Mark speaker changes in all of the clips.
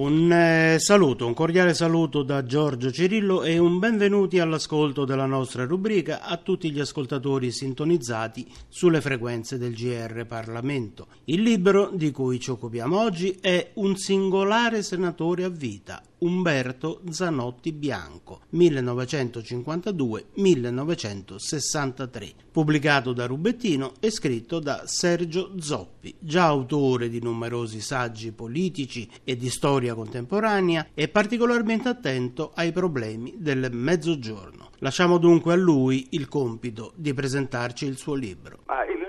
Speaker 1: Un eh, saluto, un cordiale saluto da Giorgio Cirillo e un benvenuti all'ascolto della nostra rubrica a tutti gli ascoltatori sintonizzati sulle frequenze del GR Parlamento. Il libro di cui ci occupiamo oggi è Un singolare senatore a vita, Umberto Zanotti Bianco, 1952-1963, pubblicato da Rubettino e scritto da Sergio Zoppi, già autore di numerosi saggi politici e di storia contemporanea e particolarmente attento ai problemi del Mezzogiorno. Lasciamo dunque a lui il compito di presentarci il suo libro.
Speaker 2: Ma il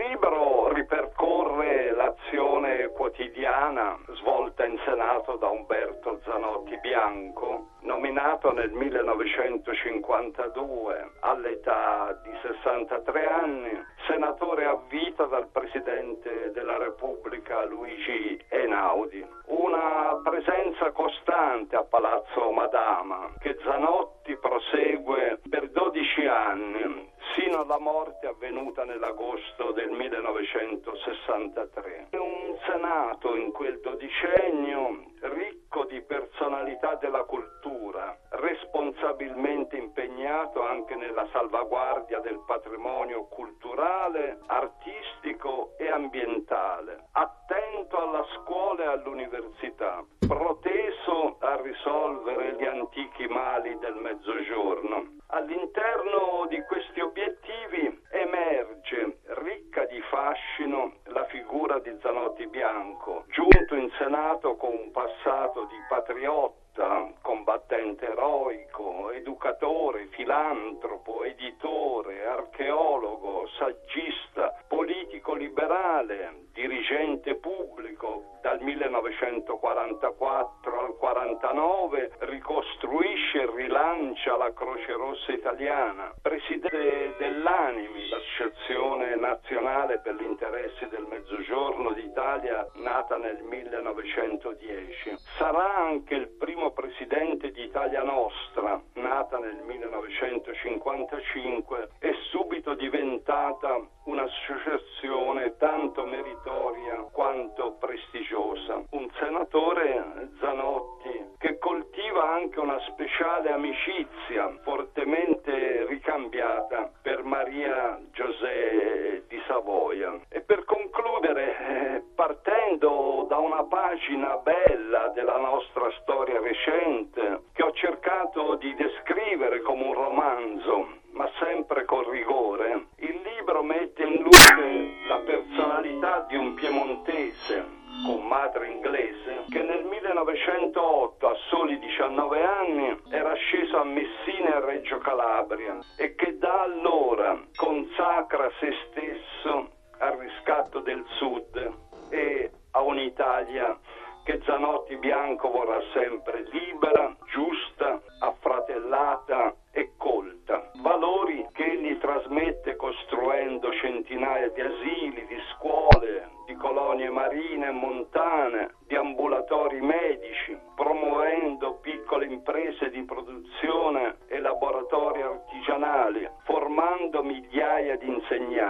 Speaker 2: quotidiana svolta in Senato da Umberto Zanotti Bianco, nominato nel 1952 all'età di 63 anni, senatore a vita dal Presidente della Repubblica Luigi Einaudi. Una presenza costante a Palazzo Madama che Zanotti prosegue per 12 anni sino alla morte avvenuta nell'agosto del 1963. Un Senato in quel dodicennio ricco di personalità della cultura, responsabilmente impegnato anche nella salvaguardia del patrimonio culturale, artistico e ambientale, attento alla scuola e all'università, proteso a risolvere gli antichi mali del Mezzogiorno. All'interno di questi obiettivi emerge, ricca di fascino, la figura di Zanotti Bianco, giunto in Senato con passato di patriotta, combattente eroico, educatore, filantropo, editore, archeologo, saggista, politico liberale, dirigente pubblico, dal 1944 al 49 ricostruisce e rilancia la Croce Rossa italiana, presidente dell'Animi, l'Associazione Nazionale per gli Interessi del Mezzogiorno d'Italia, nata nel 1910. Sarà anche il primo presidente di Italia Nostra, nata nel 1955 e subito diventata un'associazione tanto meritoria quanto prestigiosa. Un senatore Zanotti coltiva anche una speciale amicizia fortemente ricambiata per Maria José di Savoia. E per concludere, eh, partendo da una pagina bella della nostra storia recente, che ho cercato di descrivere come un romanzo, ma sempre con rigore, il libro mette in luce la personalità di un piemontese con madre inglese che nel 1908 a soli 19 anni era sceso a Messina e Reggio Calabria e che da allora consacra se stesso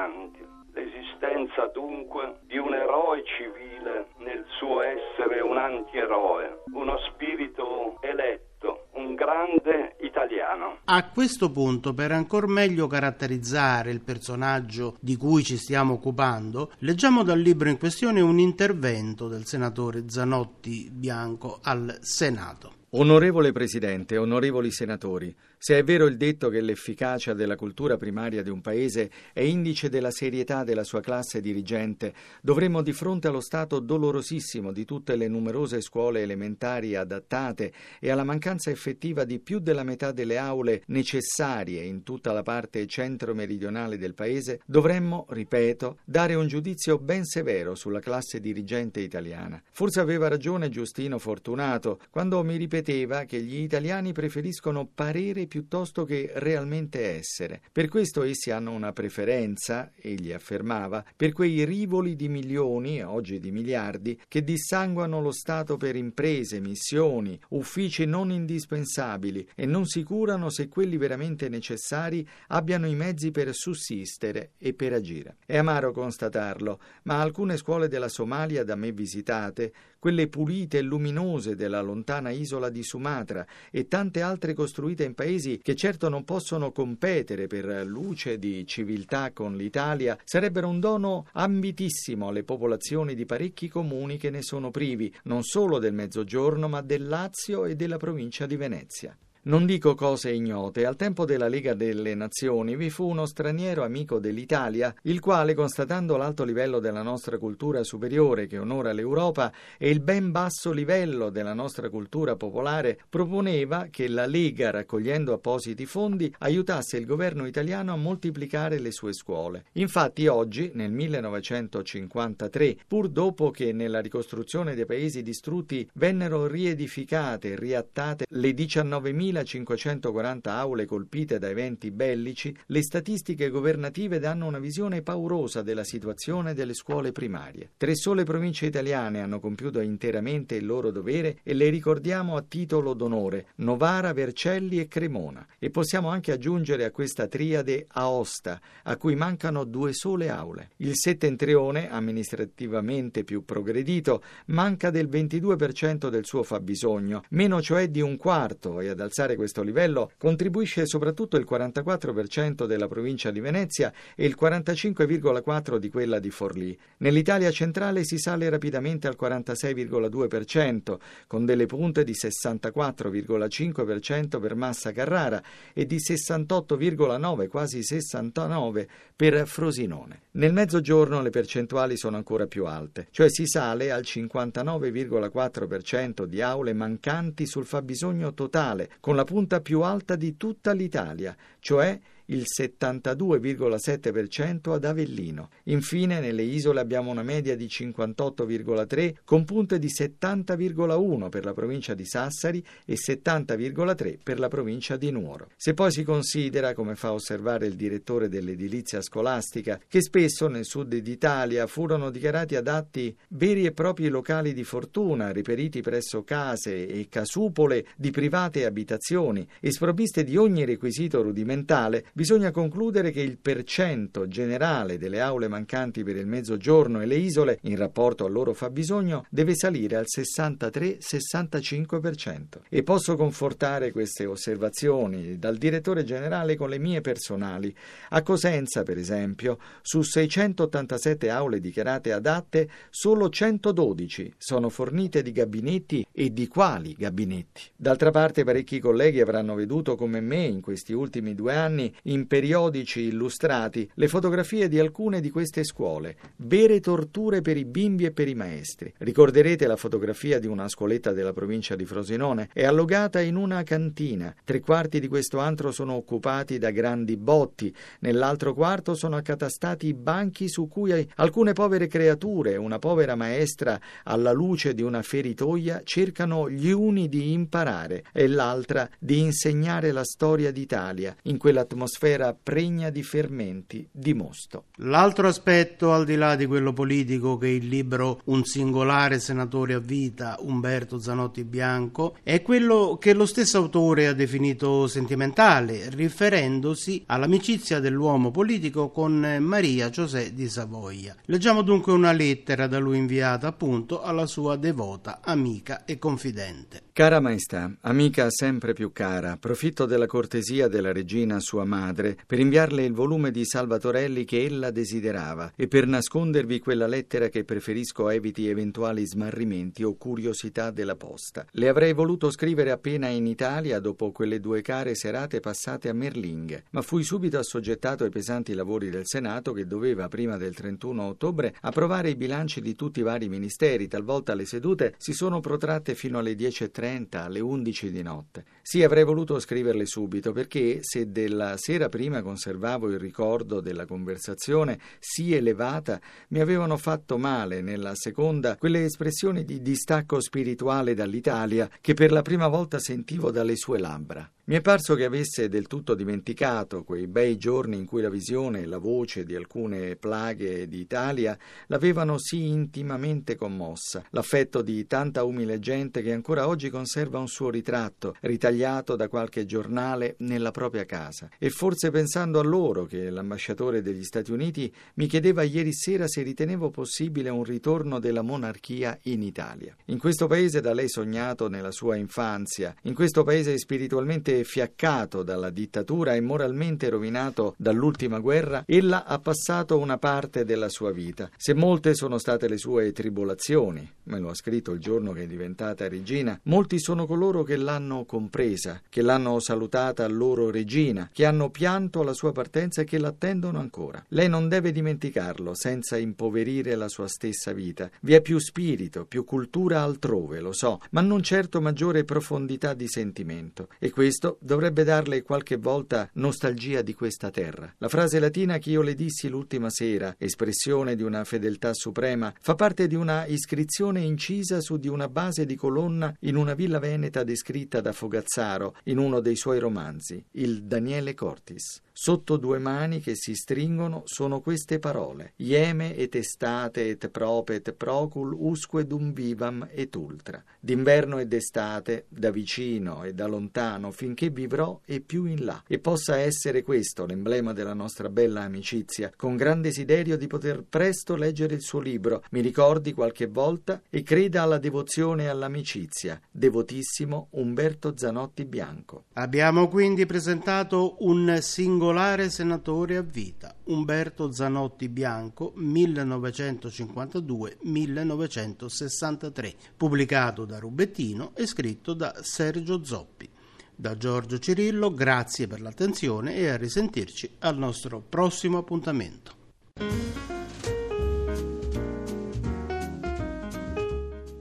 Speaker 2: insegnanti. L'esistenza dunque di un eroe civile nel suo essere un antieroe, uno spirito eletto, un grande italiano.
Speaker 1: A questo punto, per ancor meglio caratterizzare il personaggio di cui ci stiamo occupando, leggiamo dal libro in questione un intervento del senatore Zanotti Bianco al Senato.
Speaker 3: Onorevole Presidente, onorevoli senatori, se è vero il detto che l'efficacia della cultura primaria di un paese è indice della serietà della sua classe dirigente, dovremmo di fronte allo stato dolorosissimo di tutte le numerose scuole elementari adattate e alla mancanza effettiva di più della metà delle aule necessarie in tutta la parte centro-meridionale del paese, dovremmo, ripeto, dare un giudizio ben severo sulla classe dirigente italiana. Forse aveva ragione Giustino Fortunato quando mi ripeteva che gli italiani preferiscono parere piuttosto che realmente essere. Per questo essi hanno una preferenza, egli affermava, per quei rivoli di milioni, oggi di miliardi, che dissanguano lo Stato per imprese, missioni, uffici non indispensabili e non si curano se quelli veramente necessari abbiano i mezzi per sussistere e per agire. È amaro constatarlo, ma alcune scuole della Somalia da me visitate, quelle pulite e luminose della lontana isola di Sumatra e tante altre costruite in paesi che certo non possono competere per luce di civiltà con l'Italia, sarebbero un dono ambitissimo alle popolazioni di parecchi comuni che ne sono privi, non solo del Mezzogiorno, ma del Lazio e della provincia di Venezia. Non dico cose ignote, al tempo della Lega delle Nazioni vi fu uno straniero amico dell'Italia, il quale, constatando l'alto livello della nostra cultura superiore che onora l'Europa e il ben basso livello della nostra cultura popolare, proponeva che la Lega, raccogliendo appositi fondi, aiutasse il governo italiano a moltiplicare le sue scuole. Infatti oggi, nel 1953, pur dopo che nella ricostruzione dei paesi distrutti vennero riedificate e riattate le 19.000 3.540 aule colpite da eventi bellici, le statistiche governative danno una visione paurosa della situazione delle scuole primarie. Tre sole province italiane hanno compiuto interamente il loro dovere e le ricordiamo a titolo d'onore, Novara, Vercelli e Cremona. E possiamo anche aggiungere a questa triade Aosta, a cui mancano due sole aule. Il settentrione, amministrativamente più progredito, manca del 22% del suo fabbisogno, meno cioè di un quarto e ad alzare alzare questo livello contribuisce soprattutto il 44% della provincia di Venezia e il 45,4% di quella di Forlì. Nell'Italia centrale si sale rapidamente al 46,2%, con delle punte di 64,5% per Massa Carrara e di 68,9, quasi 69 per Frosinone. Nel mezzogiorno le percentuali sono ancora più alte, cioè si sale al 59,4% di aule mancanti sul fabbisogno totale, con con la punta più alta di tutta l'Italia, cioè il 72,7% ad Avellino. Infine nelle isole abbiamo una media di 58,3 con punte di 70,1 per la provincia di Sassari e 70,3 per la provincia di Nuoro. Se poi si considera, come fa osservare il direttore dell'edilizia scolastica, che spesso nel sud d'Italia furono dichiarati adatti veri e propri locali di fortuna, riperiti presso case e casupole di private abitazioni e sprovviste di ogni requisito rudimentale, bisogna concludere che il percento generale delle aule mancanti per il mezzogiorno e le isole, in rapporto al loro fabbisogno, deve salire al 63-65%. E posso confortare queste osservazioni dal direttore generale con le mie personali. A Cosenza, per esempio, su 687 aule dichiarate adatte, solo 112 sono fornite di gabinetti e di quali gabinetti. D'altra parte parecchi colleghi avranno veduto come me in questi ultimi due anni in periodici illustrati le fotografie di alcune di queste scuole, vere torture per i bimbi e per i maestri. Ricorderete la fotografia di una scuoletta della provincia di Frosinone, è allogata in una cantina. Tre quarti di questo antro sono occupati da grandi botti, nell'altro quarto sono accatastati i banchi su cui alcune povere creature, una povera maestra alla luce di una feritoia, cercano gli uni di imparare e l'altra di insegnare la storia d'Italia in quell'atmosfera atmosfera pregna di fermenti di mosto.
Speaker 1: L'altro aspetto, al di là di quello politico che il libro Un singolare senatore a vita, Umberto Zanotti Bianco, è quello che lo stesso autore ha definito sentimentale, riferendosi all'amicizia dell'uomo politico con Maria José di Savoia. Leggiamo dunque una lettera da lui inviata appunto alla sua devota amica e confidente.
Speaker 3: Cara Maestà, amica sempre più cara, profitto della cortesia della regina sua madre madre per inviarle il volume di Salvatorelli che ella desiderava e per nascondervi quella lettera che preferisco eviti eventuali smarrimenti o curiosità della posta. Le avrei voluto scrivere appena in Italia dopo quelle due care serate passate a Merlinghe, ma fui subito assoggettato ai pesanti lavori del Senato che doveva prima del 31 ottobre approvare i bilanci di tutti i vari ministeri, talvolta le sedute si sono protratte fino alle 10.30, alle 11 di notte. Sì, avrei voluto scriverle subito perché se della sera prima conservavo il ricordo della conversazione sì elevata, mi avevano fatto male nella seconda quelle espressioni di distacco spirituale dall'Italia che per la prima volta sentivo dalle sue labbra. Mi è parso che avesse del tutto dimenticato quei bei giorni in cui la visione e la voce di alcune plaghe d'Italia l'avevano sì intimamente commossa, l'affetto di tanta umile gente che ancora oggi conserva un suo ritratto, ritagliato da qualche giornale nella propria casa. E forse pensando a loro che l'ambasciatore degli Stati Uniti mi chiedeva ieri sera se ritenevo possibile un ritorno della monarchia in Italia. In questo paese da lei sognato nella sua infanzia, in questo paese spiritualmente fiaccato dalla dittatura e moralmente rovinato dall'ultima guerra, ella ha passato una parte della sua vita. Se molte sono state le sue tribolazioni, me lo ha scritto il giorno che è diventata regina, molti sono coloro che l'hanno compresa, che l'hanno salutata loro regina, che hanno pianto alla sua partenza e che l'attendono ancora. Lei non deve dimenticarlo senza impoverire la sua stessa vita. Vi è più spirito, più cultura altrove, lo so, ma non certo maggiore profondità di sentimento. E questo dovrebbe darle qualche volta nostalgia di questa terra. La frase latina che io le dissi l'ultima sera, espressione di una fedeltà suprema, fa parte di una iscrizione incisa su di una base di colonna in una villa veneta descritta da Fogazzaro in uno dei suoi romanzi, il Daniele parties. Sotto due mani che si stringono sono queste parole: Ieme et estate et propet procul usque dum vivam et ultra. D'inverno e d'estate, da vicino e da lontano, finché vivrò e più in là. E possa essere questo l'emblema della nostra bella amicizia, con gran desiderio di poter presto leggere il suo libro, mi ricordi qualche volta e creda alla devozione e all'amicizia. Devotissimo Umberto Zanotti Bianco.
Speaker 1: Abbiamo quindi presentato un singolo singolare senatore a vita, Umberto Zanotti Bianco, 1952-1963, pubblicato da Rubettino e scritto da Sergio Zoppi. Da Giorgio Cirillo, grazie per l'attenzione e a risentirci al nostro prossimo appuntamento.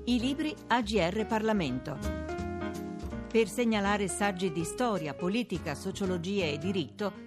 Speaker 4: I libri AGR Parlamento. Per segnalare saggi di storia, politica, sociologia e diritto,